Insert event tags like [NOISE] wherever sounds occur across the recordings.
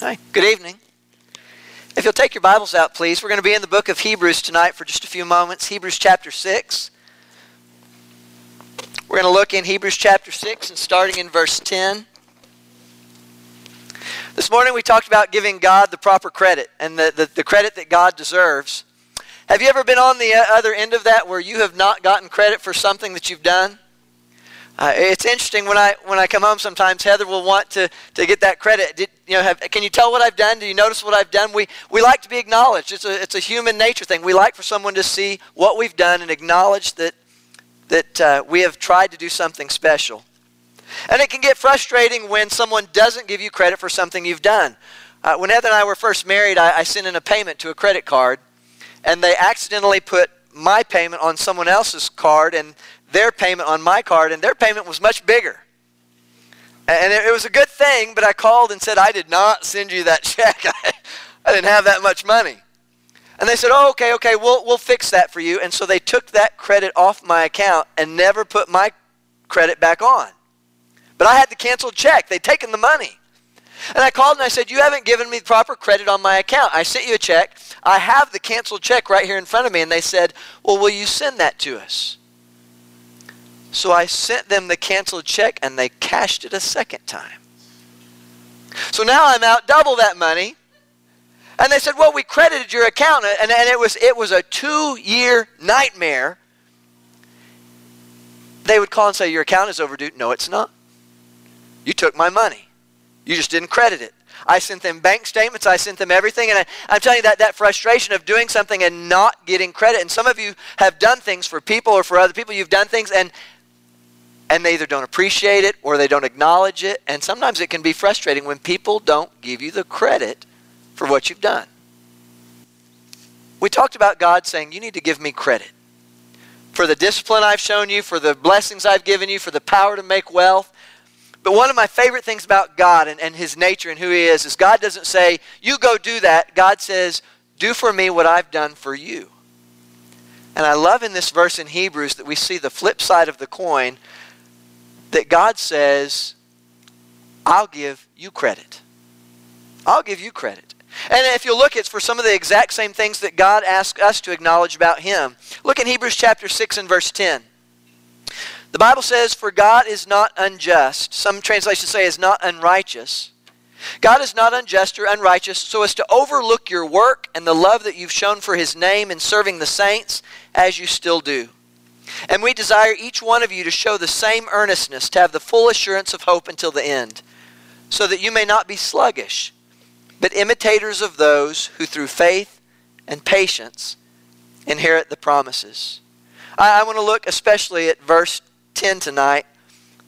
Hi, good evening. If you'll take your Bibles out, please, we're going to be in the book of Hebrews tonight for just a few moments. Hebrews chapter 6. We're going to look in Hebrews chapter 6 and starting in verse 10. This morning we talked about giving God the proper credit and the, the, the credit that God deserves. Have you ever been on the uh, other end of that where you have not gotten credit for something that you've done? Uh, it's interesting when I when I come home. Sometimes Heather will want to, to get that credit. Did, you know, have, can you tell what I've done? Do you notice what I've done? We we like to be acknowledged. It's a it's a human nature thing. We like for someone to see what we've done and acknowledge that that uh, we have tried to do something special. And it can get frustrating when someone doesn't give you credit for something you've done. Uh, when Heather and I were first married, I, I sent in a payment to a credit card, and they accidentally put my payment on someone else's card, and their payment on my card, and their payment was much bigger. And it was a good thing, but I called and said, I did not send you that [LAUGHS] check. I didn't have that much money. And they said, Oh, okay, okay, we'll, we'll fix that for you. And so they took that credit off my account and never put my credit back on. But I had the canceled check. They'd taken the money. And I called and I said, You haven't given me proper credit on my account. I sent you a check. I have the canceled check right here in front of me. And they said, Well, will you send that to us? So I sent them the canceled check and they cashed it a second time. So now I'm out double that money. And they said, well, we credited your account. And, and it, was, it was a two-year nightmare. They would call and say, your account is overdue. No, it's not. You took my money. You just didn't credit it. I sent them bank statements. I sent them everything. And I, am telling you that, that frustration of doing something and not getting credit. And some of you have done things for people or for other people. You've done things and and they either don't appreciate it or they don't acknowledge it. And sometimes it can be frustrating when people don't give you the credit for what you've done. We talked about God saying, You need to give me credit for the discipline I've shown you, for the blessings I've given you, for the power to make wealth. But one of my favorite things about God and, and His nature and who He is is God doesn't say, You go do that. God says, Do for me what I've done for you. And I love in this verse in Hebrews that we see the flip side of the coin that God says, I'll give you credit. I'll give you credit. And if you look, it's for some of the exact same things that God asks us to acknowledge about Him. Look in Hebrews chapter 6 and verse 10. The Bible says, For God is not unjust. Some translations say is not unrighteous. God is not unjust or unrighteous so as to overlook your work and the love that you've shown for His name in serving the saints as you still do. And we desire each one of you to show the same earnestness, to have the full assurance of hope until the end, so that you may not be sluggish, but imitators of those who through faith and patience inherit the promises. I, I want to look especially at verse 10 tonight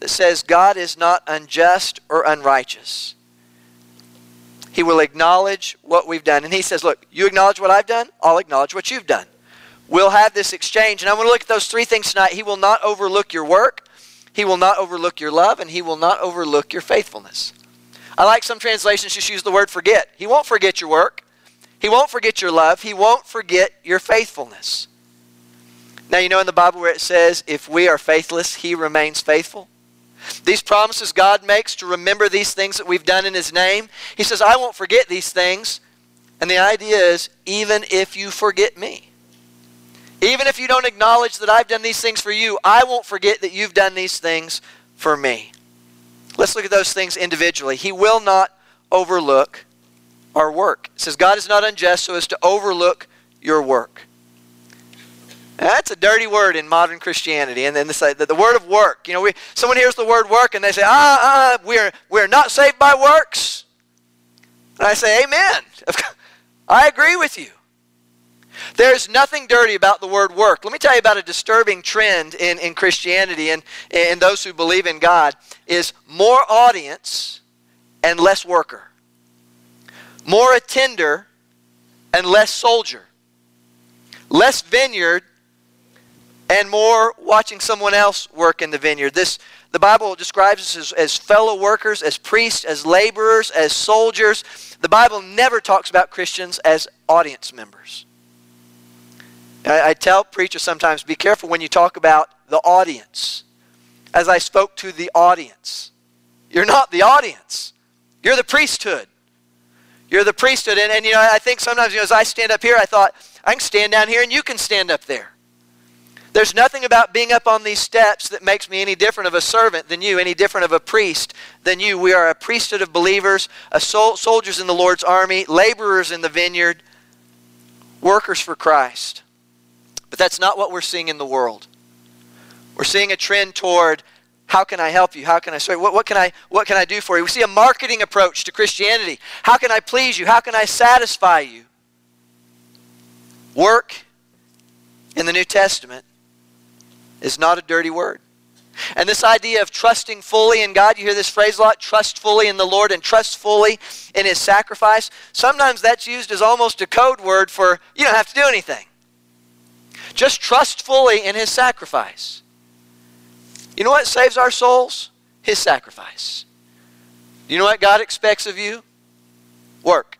that says, God is not unjust or unrighteous. He will acknowledge what we've done. And he says, Look, you acknowledge what I've done, I'll acknowledge what you've done we'll have this exchange. And I want to look at those three things tonight. He will not overlook your work, He will not overlook your love, and He will not overlook your faithfulness. I like some translations just use the word forget. He won't forget your work, He won't forget your love, He won't forget your faithfulness. Now, you know in the Bible where it says, if we are faithless, He remains faithful? These promises God makes to remember these things that we've done in His name. He says, I won't forget these things. And the idea is, even if you forget me. Even if you don't acknowledge that I've done these things for you, I won't forget that you've done these things for me. Let's look at those things individually. He will not overlook our work. It says, God is not unjust so as to overlook your work. That's a dirty word in modern Christianity. And then the word of work. You know, we, someone hears the word work and they say, ah, ah, we're, we're not saved by works. And I say, amen. [LAUGHS] I agree with you. There's nothing dirty about the word work. Let me tell you about a disturbing trend in, in Christianity and in those who believe in God is more audience and less worker. More attender and less soldier. Less vineyard and more watching someone else work in the vineyard. This the Bible describes us as, as fellow workers, as priests, as laborers, as soldiers. The Bible never talks about Christians as audience members. I, I tell preachers sometimes be careful when you talk about the audience. As I spoke to the audience, you're not the audience, you're the priesthood. You're the priesthood. And, and you know, I think sometimes, you know, as I stand up here, I thought, I can stand down here and you can stand up there. There's nothing about being up on these steps that makes me any different of a servant than you, any different of a priest than you. We are a priesthood of believers, a sol- soldiers in the Lord's army, laborers in the vineyard, workers for Christ. That's not what we're seeing in the world. We're seeing a trend toward how can I help you? How can I serve? What, what, can I, what can I do for you? We see a marketing approach to Christianity. How can I please you? How can I satisfy you? Work in the New Testament is not a dirty word. And this idea of trusting fully in God, you hear this phrase a lot trust fully in the Lord and trust fully in His sacrifice. Sometimes that's used as almost a code word for you don't have to do anything. Just trust fully in His sacrifice. You know what saves our souls? His sacrifice. You know what God expects of you? Work.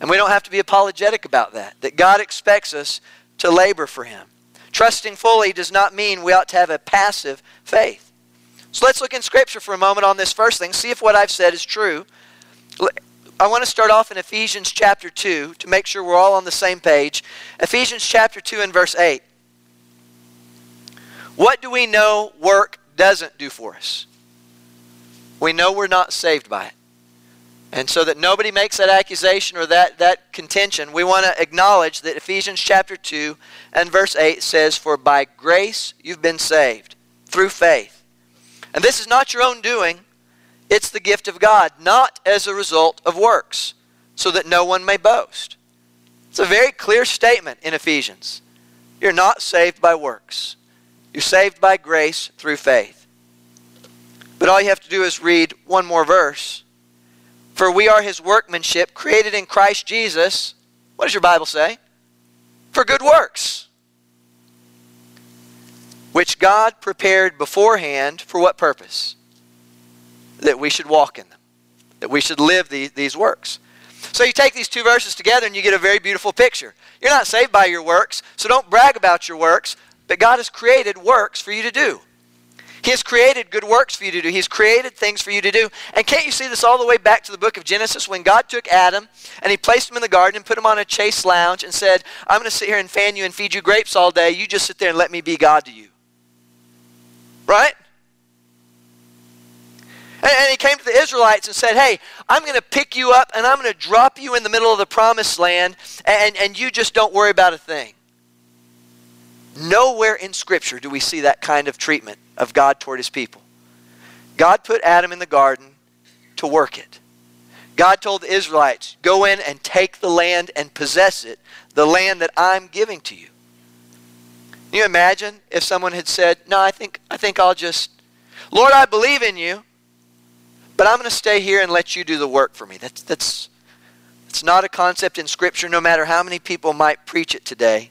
And we don't have to be apologetic about that, that God expects us to labor for Him. Trusting fully does not mean we ought to have a passive faith. So let's look in Scripture for a moment on this first thing, see if what I've said is true. I want to start off in Ephesians chapter 2 to make sure we're all on the same page. Ephesians chapter 2 and verse 8. What do we know work doesn't do for us? We know we're not saved by it. And so that nobody makes that accusation or that, that contention, we want to acknowledge that Ephesians chapter 2 and verse 8 says, For by grace you've been saved through faith. And this is not your own doing, it's the gift of God, not as a result of works, so that no one may boast. It's a very clear statement in Ephesians. You're not saved by works, you're saved by grace through faith. But all you have to do is read one more verse for we are his workmanship, created in Christ Jesus. What does your Bible say? For good works. Which God prepared beforehand for what purpose? That we should walk in them. That we should live these, these works. So you take these two verses together and you get a very beautiful picture. You're not saved by your works, so don't brag about your works, but God has created works for you to do. He has created good works for you to do. He's created things for you to do. And can't you see this all the way back to the book of Genesis when God took Adam and he placed him in the garden and put him on a chaise lounge and said, I'm going to sit here and fan you and feed you grapes all day. You just sit there and let me be God to you. Right? And, he came to the Israelites and said, Hey, I'm going to pick you up and I'm going to drop you in the middle of the promised land, and, and you just don't worry about a thing. Nowhere in Scripture do we see that kind of treatment of God toward his people. God put Adam in the garden to work it. God told the Israelites, go in and take the land and possess it, the land that I'm giving to you. Can you imagine if someone had said, no, I think, I think I'll just, Lord, I believe in you, but I'm going to stay here and let you do the work for me. That's, that's, it's not a concept in Scripture, no matter how many people might preach it today.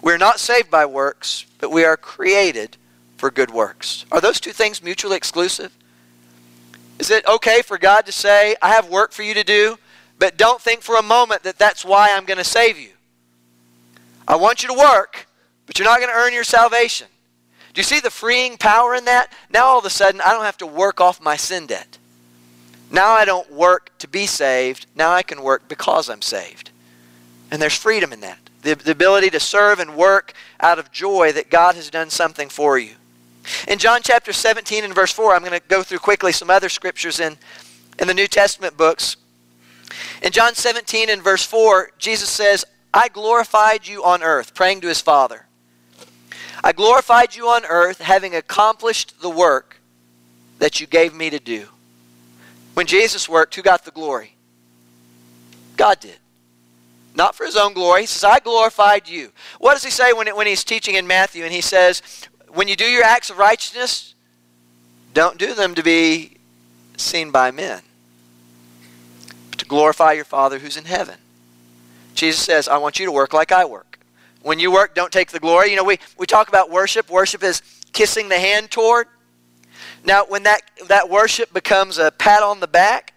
We're not saved by works, but we are created for good works. Are those two things mutually exclusive? Is it okay for God to say, I have work for you to do, but don't think for a moment that that's why I'm going to save you? I want you to work, but you're not going to earn your salvation. Do you see the freeing power in that? Now all of a sudden, I don't have to work off my sin debt. Now I don't work to be saved. Now I can work because I'm saved. And there's freedom in that the, the ability to serve and work out of joy that God has done something for you. In John chapter 17 and verse 4, I'm going to go through quickly some other scriptures in, in the New Testament books. In John 17 and verse 4, Jesus says, I glorified you on earth, praying to his Father. I glorified you on earth, having accomplished the work that you gave me to do. When Jesus worked, who got the glory? God did not for his own glory. He says, I glorified you. What does he say when, when he's teaching in Matthew? And he says, when you do your acts of righteousness, don't do them to be seen by men, but to glorify your Father who's in heaven. Jesus says, I want you to work like I work. When you work, don't take the glory. You know, we, we talk about worship. Worship is kissing the hand toward. Now, when that, that worship becomes a pat on the back,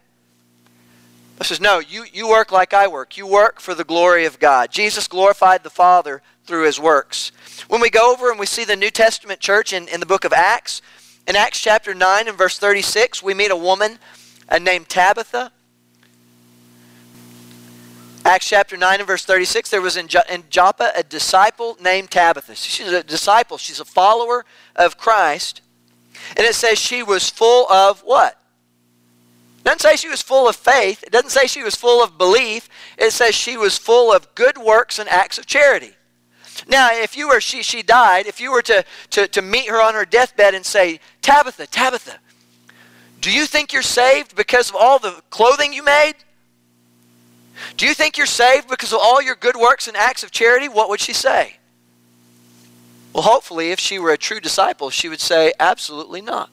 I says, no, you, you work like I work. You work for the glory of God. Jesus glorified the Father through his works. When we go over and we see the New Testament church in, in the book of Acts, in Acts chapter 9 and verse 36, we meet a woman uh, named Tabitha Acts chapter 9 and verse 36, there was in, Joppa a disciple named Tabitha. She's a disciple, she's a follower of Christ. And it says she was full of what? It doesn't say she was full of faith. It doesn't say she was full of belief. It says she was full of good works and acts of charity. Now, if you were, she, she died, if you were to, to, to meet her on her deathbed and say, Tabitha, Tabitha, do you think you're saved because of all the clothing you made? Do you think you're saved because of all your good works and acts of charity? What would she say? Well, hopefully, if she were a true disciple, she would say, Absolutely not.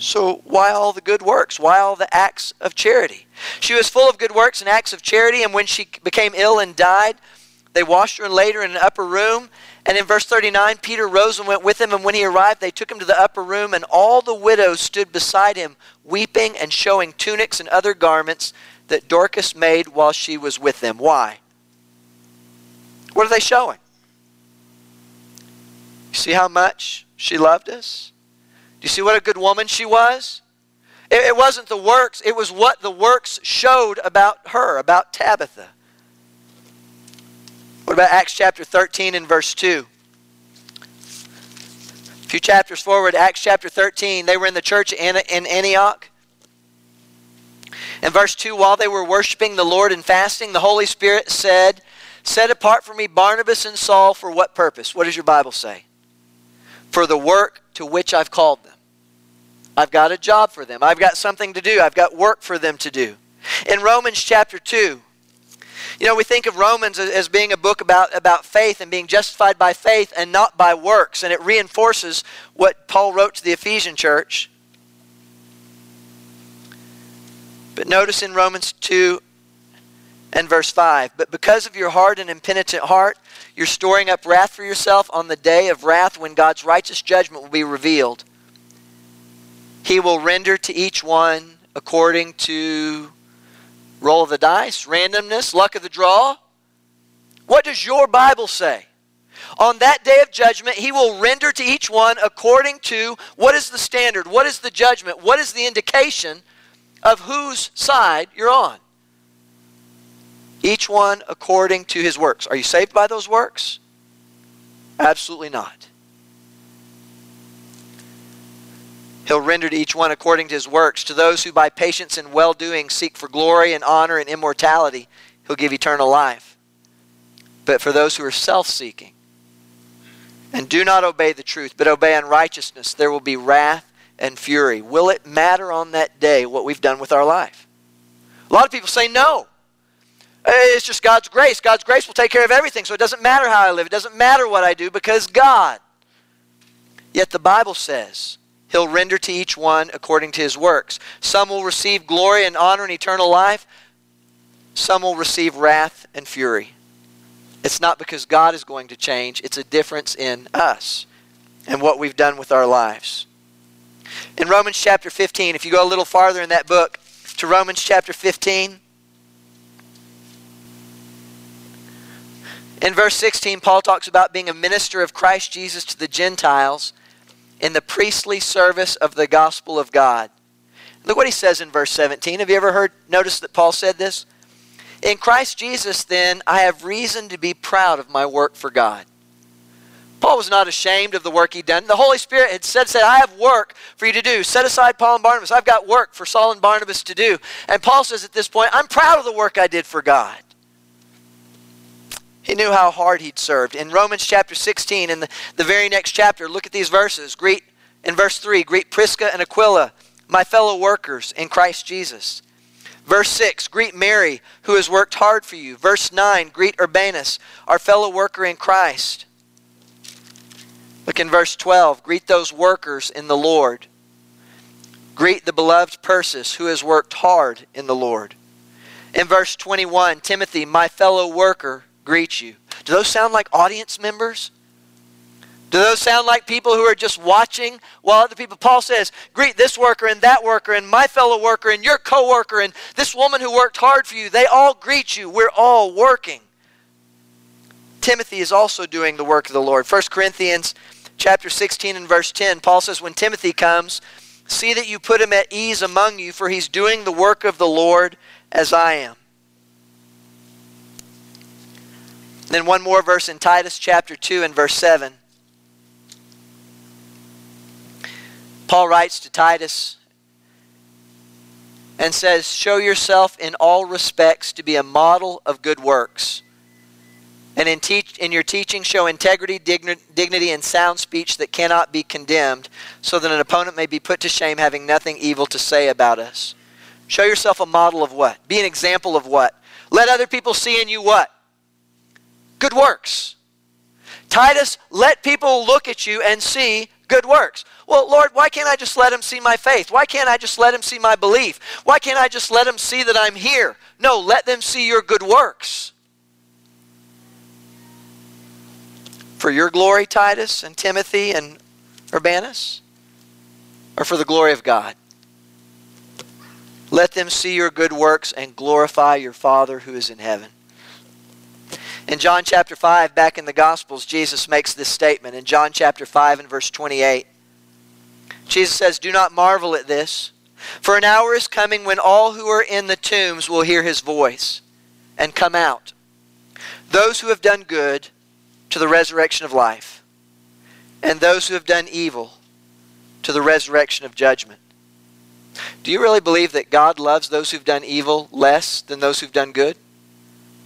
So, why all the good works? Why all the acts of charity? She was full of good works and acts of charity, and when she became ill and died, they washed her and laid her in an upper room. And in verse 39, Peter rose and went with him, and when he arrived, they took him to the upper room, and all the widows stood beside him, weeping and showing tunics and other garments that Dorcas made while she was with them. Why? What are they showing? You see how much she loved us? Do you see what a good woman she was? It, it wasn't the works, it was what the works showed about her, about Tabitha. What about Acts chapter 13 and verse 2? A few chapters forward, Acts chapter 13, they were in the church in Antioch. In verse 2, while they were worshiping the Lord and fasting, the Holy Spirit said, Set apart for me Barnabas and Saul for what purpose? What does your Bible say? For the work to which I've called them. I've got a job for them. I've got something to do. I've got work for them to do. In Romans chapter 2, you know, we think of Romans as being a book about, about faith and being justified by faith and not by works, and it reinforces what Paul wrote to the Ephesian church. But notice in Romans 2 and verse 5 But because of your hard and impenitent heart, you're storing up wrath for yourself on the day of wrath when God's righteous judgment will be revealed. He will render to each one according to roll of the dice, randomness, luck of the draw. What does your Bible say? On that day of judgment, he will render to each one according to what is the standard, what is the judgment, what is the indication of whose side you're on. Each one according to his works. Are you saved by those works? Absolutely not. He'll render to each one according to his works. To those who by patience and well doing seek for glory and honor and immortality, he'll give eternal life. But for those who are self seeking and do not obey the truth, but obey unrighteousness, there will be wrath and fury. Will it matter on that day what we've done with our life? A lot of people say no. Eh, it's just God's grace. God's grace will take care of everything, so it doesn't matter how I live. It doesn't matter what I do because God. Yet the Bible says he'll render to each one according to his works. Some will receive glory and honor and eternal life. Some will receive wrath and fury. It's not because God is going to change, it's a difference in us and what we've done with our lives. In Romans chapter 15, if you go a little farther in that book to Romans chapter 15, in verse 16, Paul talks about being a minister of Christ Jesus to the Gentiles in the priestly service of the gospel of God. Look what he says in verse 17. Have you ever heard notice that Paul said this? In Christ Jesus, then, I have reason to be proud of my work for God. Paul was not ashamed of the work he'd done. The Holy Spirit had said, said, I have work for you to do. Set aside Paul and Barnabas. I've got work for Saul and Barnabas to do. And Paul says at this point, I'm proud of the work I did for God. He knew how hard he'd served. In Romans chapter 16, in the, the very next chapter, look at these verses. Greet, in verse 3, greet Prisca and Aquila, my fellow workers in Christ Jesus. Verse 6, greet Mary, who has worked hard for you. Verse 9, greet Urbanus, our fellow worker in Christ. Look in verse 12. Greet those workers in the Lord. Greet the beloved Persis, who has worked hard in the Lord. In verse 21, Timothy, my fellow worker, greets you. Do those sound like audience members? Do those sound like people who are just watching while other people? Paul says, greet this worker and that worker and my fellow worker and your co worker and this woman who worked hard for you. They all greet you. We're all working. Timothy is also doing the work of the Lord. 1 Corinthians chapter 16 and verse 10, Paul says, When Timothy comes, see that you put him at ease among you, for he's doing the work of the Lord as I am. Then one more verse in Titus chapter 2 and verse 7. Paul writes to Titus and says, Show yourself in all respects to be a model of good works. And in, teach, in your teaching, show integrity, dignity, and sound speech that cannot be condemned, so that an opponent may be put to shame, having nothing evil to say about us. Show yourself a model of what? Be an example of what? Let other people see in you what? Good works. Titus, let people look at you and see good works. Well, Lord, why can't I just let them see my faith? Why can't I just let them see my belief? Why can't I just let them see that I'm here? No, let them see your good works. For your glory, Titus and Timothy and Urbanus? Or for the glory of God? Let them see your good works and glorify your Father who is in heaven. In John chapter 5, back in the Gospels, Jesus makes this statement. In John chapter 5 and verse 28, Jesus says, Do not marvel at this, for an hour is coming when all who are in the tombs will hear his voice and come out. Those who have done good to the resurrection of life, and those who have done evil to the resurrection of judgment. Do you really believe that God loves those who've done evil less than those who've done good?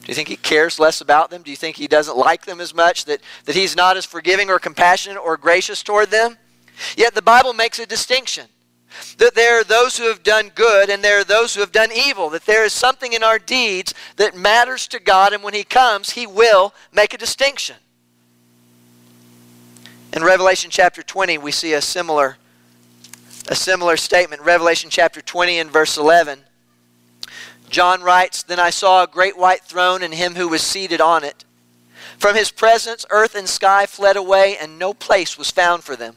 Do you think he cares less about them? Do you think he doesn't like them as much? That, that he's not as forgiving or compassionate or gracious toward them? Yet the Bible makes a distinction. That there are those who have done good and there are those who have done evil. That there is something in our deeds that matters to God, and when He comes, He will make a distinction. In Revelation chapter 20, we see a similar a similar statement. Revelation chapter 20 and verse 11. John writes, Then I saw a great white throne and him who was seated on it. From his presence, earth and sky fled away, and no place was found for them.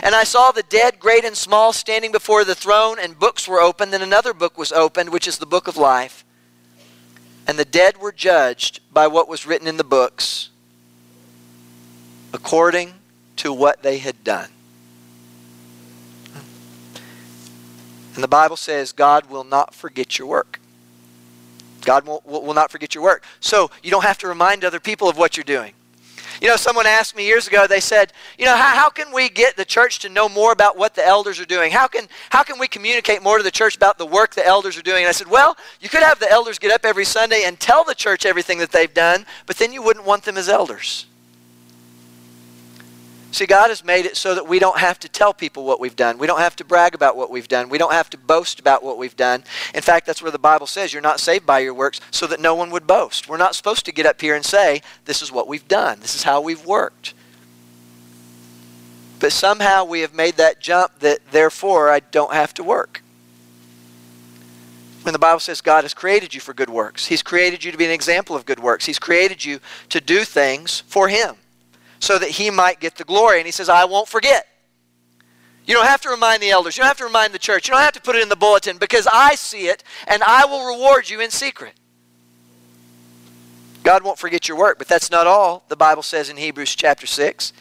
And I saw the dead, great and small, standing before the throne, and books were opened, and another book was opened, which is the book of life. And the dead were judged by what was written in the books, according to what they had done. And the Bible says God will not forget your work. God will, will not forget your work. So you don't have to remind other people of what you're doing. You know, someone asked me years ago, they said, you know, how, how can we get the church to know more about what the elders are doing? How can, how can we communicate more to the church about the work the elders are doing? And I said, well, you could have the elders get up every Sunday and tell the church everything that they've done, but then you wouldn't want them as elders. See, God has made it so that we don't have to tell people what we've done. We don't have to brag about what we've done. We don't have to boast about what we've done. In fact, that's where the Bible says you're not saved by your works so that no one would boast. We're not supposed to get up here and say, this is what we've done. This is how we've worked. But somehow we have made that jump that therefore I don't have to work. When the Bible says God has created you for good works, He's created you to be an example of good works. He's created you to do things for Him so that he might get the glory. And he says, I won't forget. You don't have to remind the elders. You don't have to remind the church. You don't have to put it in the bulletin because I see it and I will reward you in secret. God won't forget your work, but that's not all. The Bible says in Hebrews chapter 6.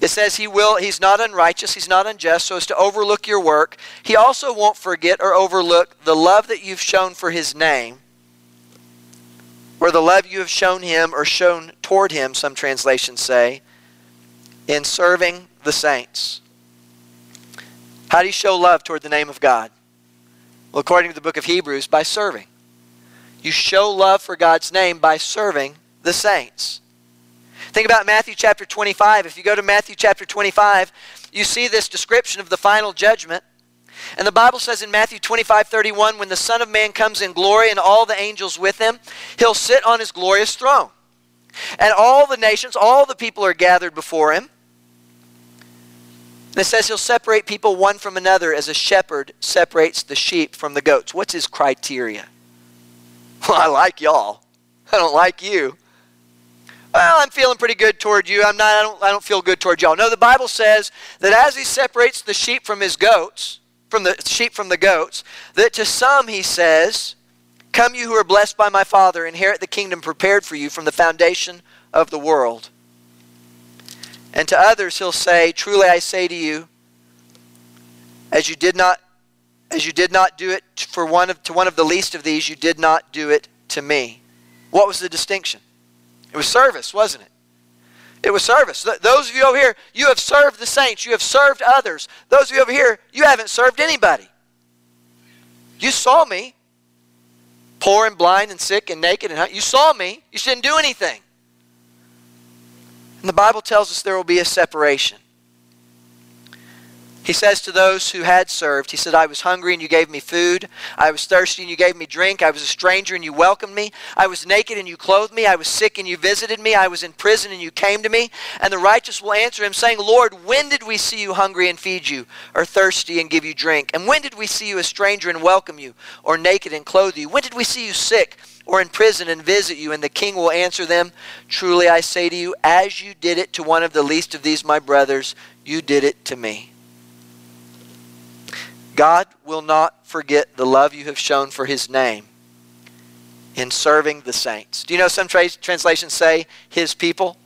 It says he will he's not unrighteous, he's not unjust so as to overlook your work. He also won't forget or overlook the love that you've shown for his name or the love you have shown him or shown toward him, some translations say, in serving the saints. How do you show love toward the name of God? Well, according to the book of Hebrews, by serving. You show love for God's name by serving the saints. Think about Matthew chapter 25. If you go to Matthew chapter 25, you see this description of the final judgment. And the Bible says in Matthew 25 31, when the Son of Man comes in glory and all the angels with him, he'll sit on his glorious throne. And all the nations, all the people are gathered before him. And it says he'll separate people one from another as a shepherd separates the sheep from the goats. What's his criteria? [LAUGHS] Well, I like y'all. [LAUGHS] I don't like you. Well, I'm feeling pretty good toward you. I'm not I don't I don't feel good toward y'all. No, the Bible says that as he separates the sheep from his goats, from the sheep from the goats, that to some he says, Come, you who are blessed by my Father, inherit the kingdom prepared for you from the foundation of the world. And to others he'll say, Truly I say to you, as you did not as you did not do it for one of, to one of the least of these, you did not do it to me. What was the distinction? It was service, wasn't it? It was service. Those of you over here, you have served the saints. You have served others. Those of you over here, you haven't served anybody. You saw me, poor and blind and sick and naked and you saw me. You didn't do anything. And the Bible tells us there will be a separation. He says to those who had served, He said, I was hungry and you gave me food. I was thirsty and you gave me drink. I was a stranger and you welcomed me. I was naked and you clothed me. I was sick and you visited me. I was in prison and you came to me. And the righteous will answer him, saying, Lord, when did we see you hungry and feed you, or thirsty and give you drink? And when did we see you a stranger and welcome you, or naked and clothe you? When did we see you sick? or in prison and visit you. And the king will answer them, Truly I say to you, as you did it to one of the least of these my brothers, you did it to me. God will not forget the love you have shown for his name in serving the saints. Do you know some tra- translations say his people?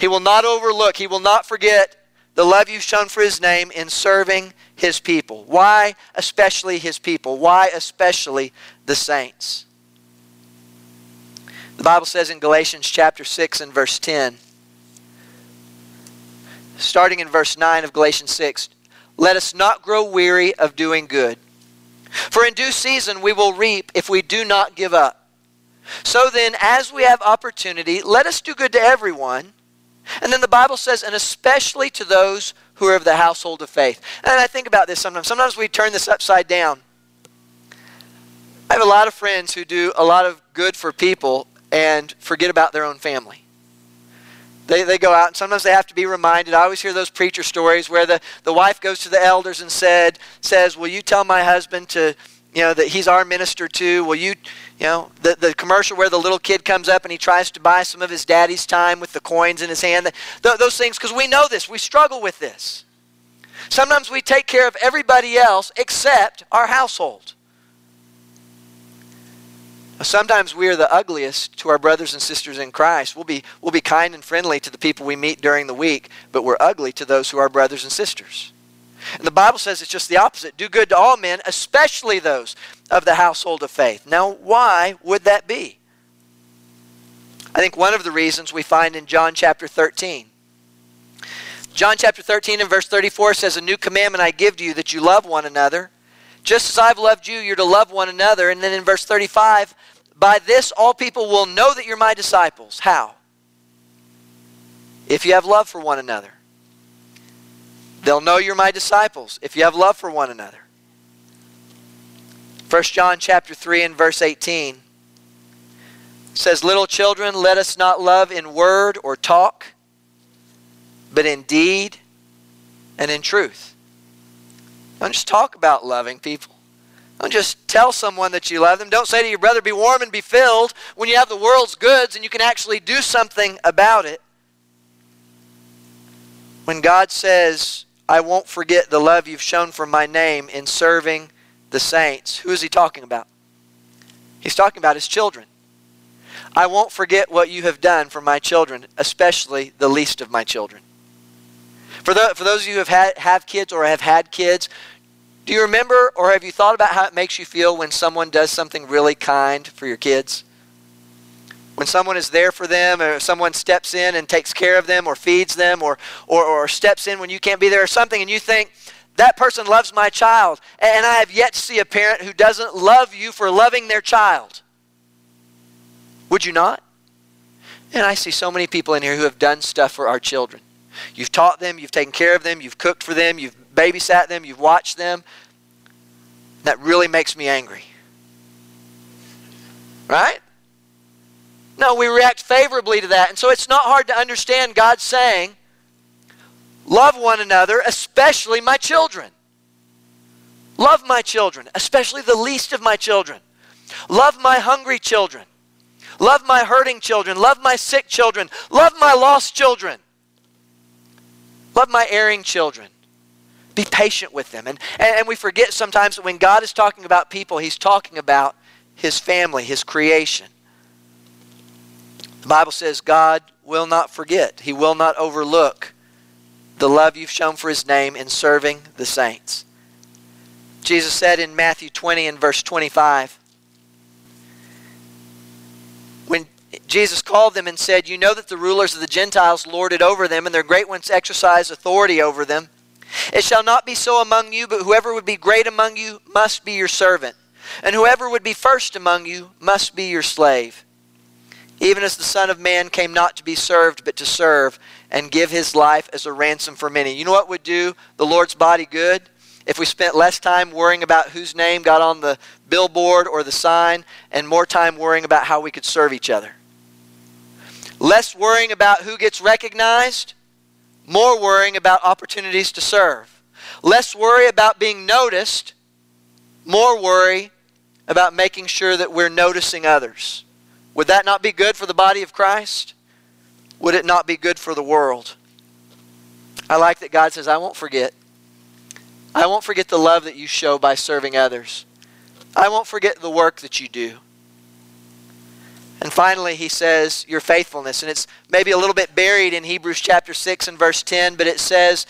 He will not overlook, he will not forget the love you've shown for his name in serving his people. Why especially his people? Why especially the saints? The Bible says in Galatians chapter 6 and verse 10, starting in verse 9 of Galatians 6, let us not grow weary of doing good. For in due season we will reap if we do not give up. So then, as we have opportunity, let us do good to everyone. And then the Bible says, and especially to those who are of the household of faith. And I think about this sometimes. Sometimes we turn this upside down. I have a lot of friends who do a lot of good for people and forget about their own family. They, they go out, and sometimes they have to be reminded. I always hear those preacher stories where the, the wife goes to the elders and said, says, Will you tell my husband to, you know, that he's our minister too? Will you, you know, the, the commercial where the little kid comes up and he tries to buy some of his daddy's time with the coins in his hand? Those things, because we know this, we struggle with this. Sometimes we take care of everybody else except our household. Sometimes we are the ugliest to our brothers and sisters in Christ. We'll be, we'll be kind and friendly to the people we meet during the week, but we're ugly to those who are brothers and sisters. And the Bible says it's just the opposite. Do good to all men, especially those of the household of faith. Now, why would that be? I think one of the reasons we find in John chapter 13. John chapter 13 and verse 34 says, A new commandment I give to you that you love one another. Just as I've loved you, you're to love one another. And then in verse 35, by this all people will know that you're my disciples. How? If you have love for one another. They'll know you're my disciples if you have love for one another. 1 John chapter 3 and verse 18 says, Little children, let us not love in word or talk, but in deed and in truth. Don't just talk about loving people. Don't just tell someone that you love them. Don't say to your brother, be warm and be filled when you have the world's goods and you can actually do something about it. When God says, I won't forget the love you've shown for my name in serving the saints, who is he talking about? He's talking about his children. I won't forget what you have done for my children, especially the least of my children. For, the, for those of you who have, had, have kids or have had kids, do you remember or have you thought about how it makes you feel when someone does something really kind for your kids? When someone is there for them, or someone steps in and takes care of them, or feeds them, or, or, or steps in when you can't be there, or something, and you think, that person loves my child. And I have yet to see a parent who doesn't love you for loving their child. Would you not? And I see so many people in here who have done stuff for our children. You've taught them, you've taken care of them, you've cooked for them, you've babysat them, you've watched them. That really makes me angry. Right? No, we react favorably to that. And so it's not hard to understand God saying, Love one another, especially my children. Love my children, especially the least of my children. Love my hungry children. Love my hurting children. Love my sick children. Love my lost children. Love my erring children. Be patient with them. And, and we forget sometimes that when God is talking about people, He's talking about His family, His creation. The Bible says God will not forget, He will not overlook the love you've shown for His name in serving the saints. Jesus said in Matthew 20 and verse 25, when Jesus called them and said, You know that the rulers of the Gentiles lord it over them, and their great ones exercise authority over them. It shall not be so among you, but whoever would be great among you must be your servant, and whoever would be first among you must be your slave. Even as the Son of Man came not to be served, but to serve, and give his life as a ransom for many. You know what would do the Lord's body good? If we spent less time worrying about whose name got on the billboard or the sign, and more time worrying about how we could serve each other. Less worrying about who gets recognized, more worrying about opportunities to serve. Less worry about being noticed, more worry about making sure that we're noticing others. Would that not be good for the body of Christ? Would it not be good for the world? I like that God says, I won't forget. I won't forget the love that you show by serving others. I won't forget the work that you do. And finally, he says, your faithfulness. And it's maybe a little bit buried in Hebrews chapter 6 and verse 10, but it says,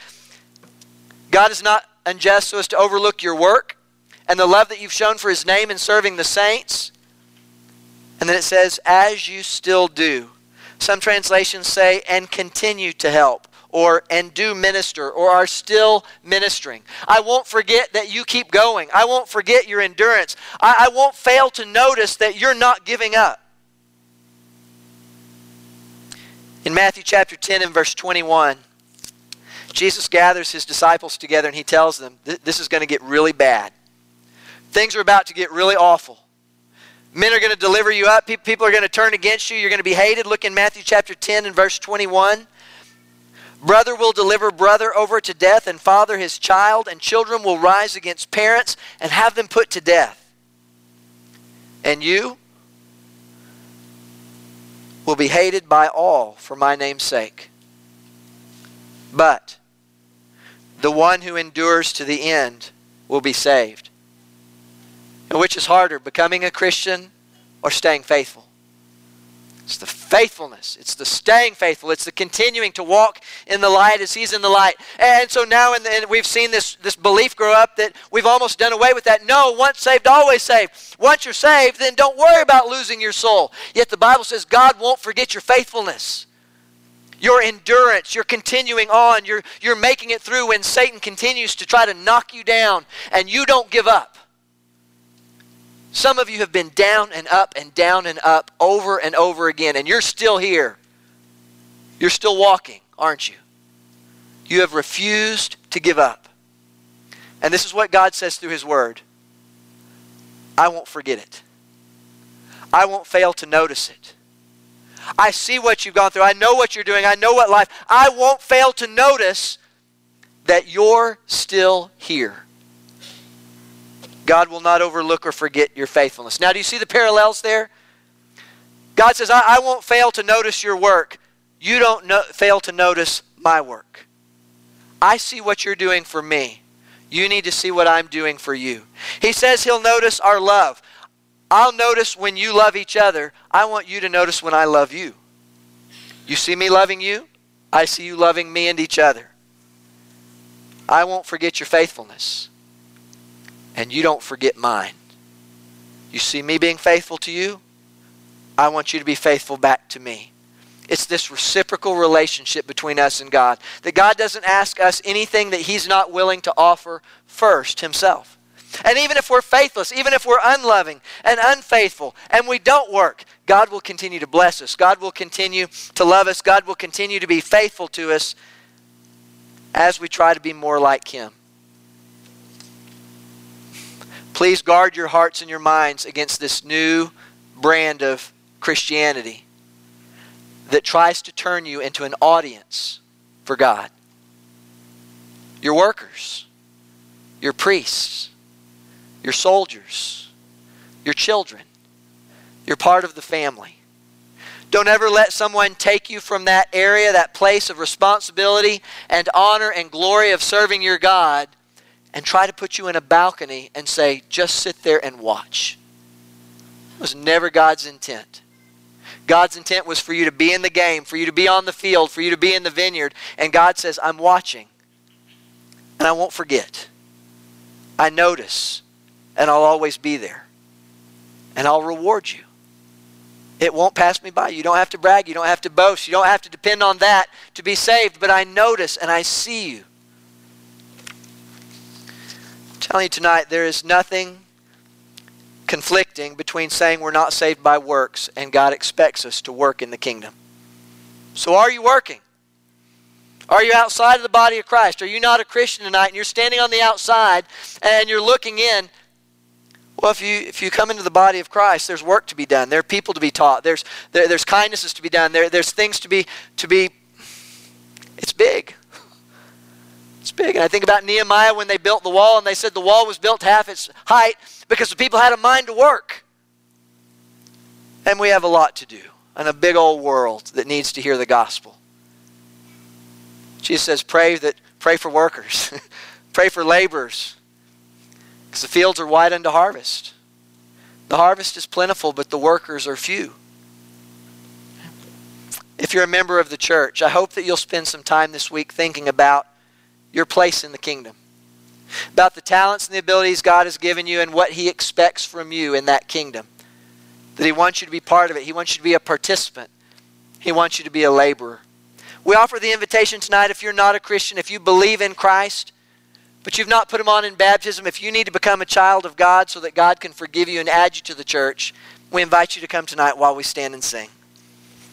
God is not unjust so as to overlook your work and the love that you've shown for his name in serving the saints. And then it says, as you still do. Some translations say, and continue to help, or and do minister, or are still ministering. I won't forget that you keep going. I won't forget your endurance. I, I won't fail to notice that you're not giving up. In Matthew chapter 10 and verse 21, Jesus gathers his disciples together and he tells them, This is going to get really bad. Things are about to get really awful. Men are going to deliver you up. People are going to turn against you. You're going to be hated. Look in Matthew chapter 10 and verse 21. Brother will deliver brother over to death, and father his child, and children will rise against parents and have them put to death. And you, will be hated by all for my name's sake. But the one who endures to the end will be saved. And which is harder, becoming a Christian or staying faithful? It's the faithfulness. It's the staying faithful. It's the continuing to walk in the light as He's in the light. And so now and we've seen this, this belief grow up that we've almost done away with that. No, once saved, always saved. Once you're saved, then don't worry about losing your soul. Yet the Bible says God won't forget your faithfulness. Your endurance, you're continuing on, you're, you're making it through when Satan continues to try to knock you down, and you don't give up. Some of you have been down and up and down and up over and over again, and you're still here. You're still walking, aren't you? You have refused to give up. And this is what God says through His Word I won't forget it, I won't fail to notice it. I see what you've gone through. I know what you're doing. I know what life. I won't fail to notice that you're still here. God will not overlook or forget your faithfulness. Now, do you see the parallels there? God says, I, I won't fail to notice your work. You don't no, fail to notice my work. I see what you're doing for me. You need to see what I'm doing for you. He says he'll notice our love. I'll notice when you love each other. I want you to notice when I love you. You see me loving you? I see you loving me and each other. I won't forget your faithfulness and you don't forget mine. You see me being faithful to you? I want you to be faithful back to me. It's this reciprocal relationship between us and God. That God doesn't ask us anything that He's not willing to offer first Himself. And even if we're faithless, even if we're unloving and unfaithful, and we don't work, God will continue to bless us. God will continue to love us. God will continue to be faithful to us as we try to be more like Him. Please guard your hearts and your minds against this new brand of Christianity that tries to turn you into an audience for God. Your workers, your priests, your soldiers, your children. You're part of the family. Don't ever let someone take you from that area, that place of responsibility and honor and glory of serving your God and try to put you in a balcony and say, just sit there and watch. It was never God's intent. God's intent was for you to be in the game, for you to be on the field, for you to be in the vineyard. And God says, I'm watching. And I won't forget. I notice. And I'll always be there. And I'll reward you. It won't pass me by. You don't have to brag. You don't have to boast. You don't have to depend on that to be saved. But I notice and I see you. I'm telling you tonight, there is nothing conflicting between saying we're not saved by works and God expects us to work in the kingdom. So are you working? Are you outside of the body of Christ? Are you not a Christian tonight and you're standing on the outside and you're looking in? Well, if you if you come into the body of Christ, there's work to be done. There are people to be taught. There's there, there's kindnesses to be done. There, there's things to be to be. It's big. It's big. And I think about Nehemiah when they built the wall, and they said the wall was built half its height because the people had a mind to work. And we have a lot to do and a big old world that needs to hear the gospel. Jesus says, pray that pray for workers, [LAUGHS] pray for laborers, because the fields are white unto harvest. The harvest is plentiful, but the workers are few. If you're a member of the church, I hope that you'll spend some time this week thinking about your place in the kingdom, about the talents and the abilities God has given you and what He expects from you in that kingdom. That He wants you to be part of it, He wants you to be a participant, He wants you to be a laborer. We offer the invitation tonight if you're not a Christian, if you believe in Christ, but you've not put him on in baptism, if you need to become a child of God so that God can forgive you and add you to the church, we invite you to come tonight while we stand and sing.